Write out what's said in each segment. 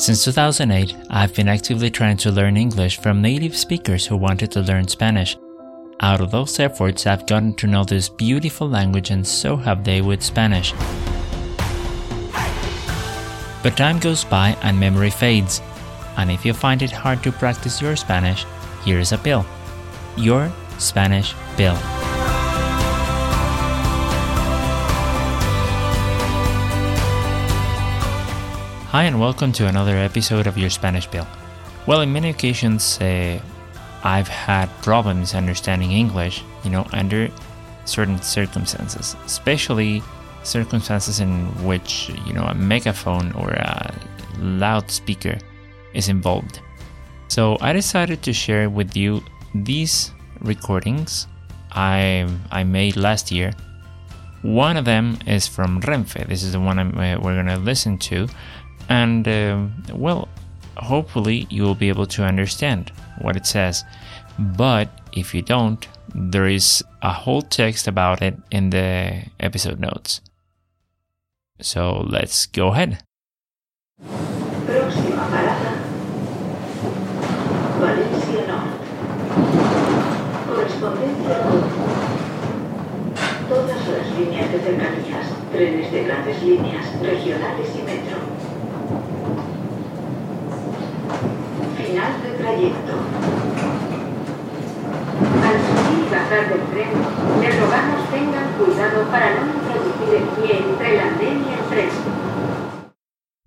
Since 2008, I've been actively trying to learn English from native speakers who wanted to learn Spanish. Out of those efforts, I've gotten to know this beautiful language, and so have they with Spanish. But time goes by and memory fades. And if you find it hard to practice your Spanish, here is a pill Your Spanish Pill. Hi, and welcome to another episode of Your Spanish Pill. Well, in many occasions, uh, I've had problems understanding English, you know, under certain circumstances, especially circumstances in which, you know, a megaphone or a loudspeaker is involved. So I decided to share with you these recordings I, I made last year. One of them is from Renfe. This is the one uh, we're going to listen to and uh, well, hopefully you will be able to understand what it says. But if you don't, there is a whole text about it in the episode notes. So let's go ahead. Todas las líneas de cercanías, trenes de grandes líneas, regionales y metro. Final de trayecto. Al subir y bajar del tren, rogamos tengan cuidado para no introducir el pie entre el andén y el tren.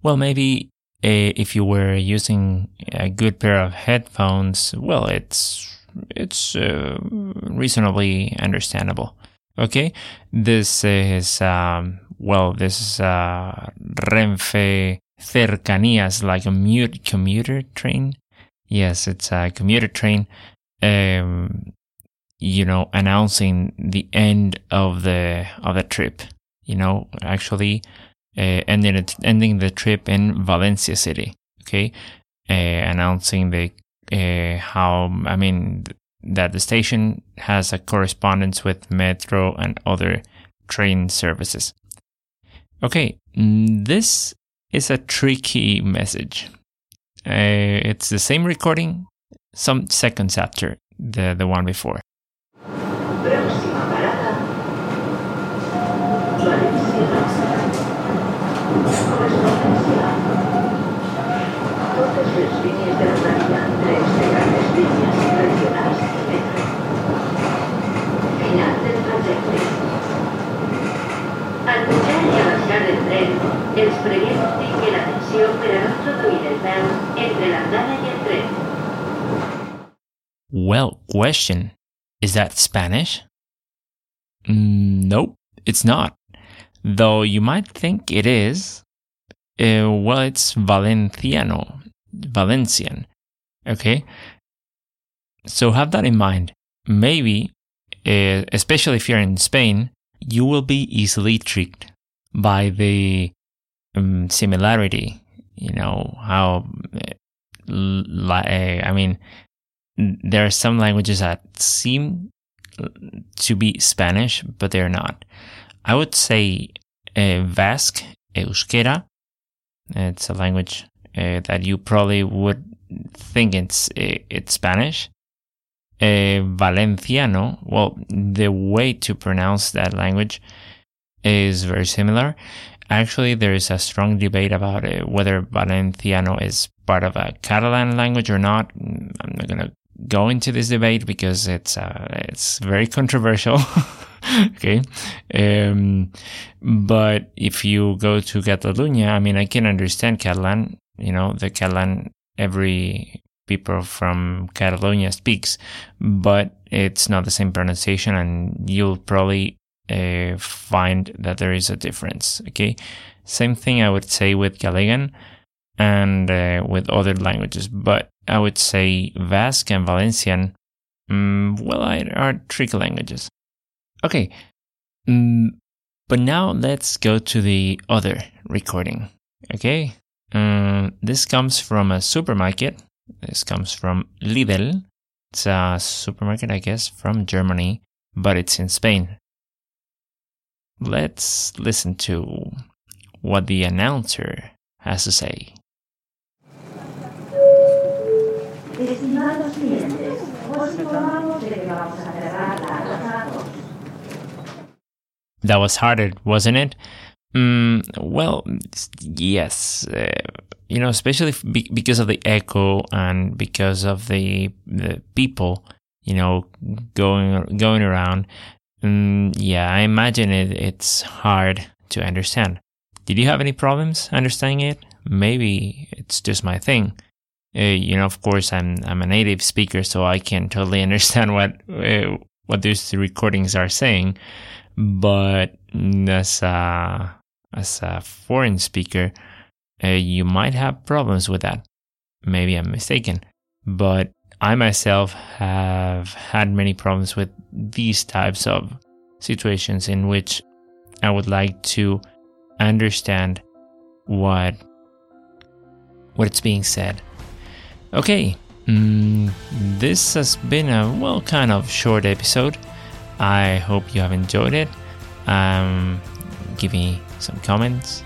Well, maybe uh, if you were using a good pair of headphones, well, it's it's uh, reasonably understandable. Okay, this is um, well, this is uh, Renfe Cercanías, like a mute commuter train. Yes, it's a commuter train. Um, you know, announcing the end of the of the trip. You know, actually uh, ending it, ending the trip in Valencia City. Okay, uh, announcing the uh, how I mean that the station has a correspondence with metro and other train services. Okay, mm, this is a tricky message. Uh, it's the same recording, some seconds after the, the one before. La. Al y a baixar tren, tingui Well, question Is that Spanish? Mm, nope, it's not. Though you might think it is. Uh, well, it's Valenciano, Valencian. Okay? So have that in mind. Maybe, uh, especially if you're in Spain, you will be easily tricked by the um, similarity. You know, how, uh, I mean, there are some languages that seem to be Spanish, but they're not. I would say uh, Basque, Euskera. It's a language uh, that you probably would think it's it's Spanish. Uh, Valenciano. Well, the way to pronounce that language is very similar. Actually, there is a strong debate about uh, whether Valenciano is part of a Catalan language or not. I'm not going to go into this debate because it's uh, it's very controversial. okay, um, but if you go to Catalonia, I mean, I can understand Catalan. You know, the Catalan every people from Catalonia speaks, but it's not the same pronunciation, and you'll probably uh, find that there is a difference. Okay, same thing I would say with Gallego and uh, with other languages, but I would say Basque and Valencian, um, well, are tricky languages. Okay, um, but now let's go to the other recording. Okay, um, this comes from a supermarket. This comes from Lidl. It's a supermarket, I guess, from Germany, but it's in Spain. Let's listen to what the announcer has to say. That was harder, wasn't it? Mm, well, yes. Uh, you know, especially be- because of the echo and because of the the people, you know, going going around. Mm, yeah, I imagine it. It's hard to understand. Did you have any problems understanding it? Maybe it's just my thing. Uh, you know, of course, I'm I'm a native speaker, so I can totally understand what uh, what these recordings are saying. But as a as a foreign speaker, uh, you might have problems with that. Maybe I'm mistaken, but I myself have had many problems with these types of situations in which I would like to understand what what it's being said. Okay, mm, this has been a well kind of short episode. I hope you have enjoyed it. Um, give me some comments,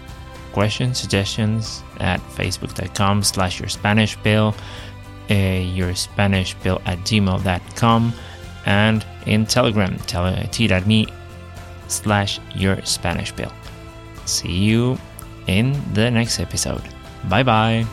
questions, suggestions at facebook.com slash your Spanish pill, your Spanish pill at gmail.com, and in Telegram, t.me slash your Spanish pill. See you in the next episode. Bye bye.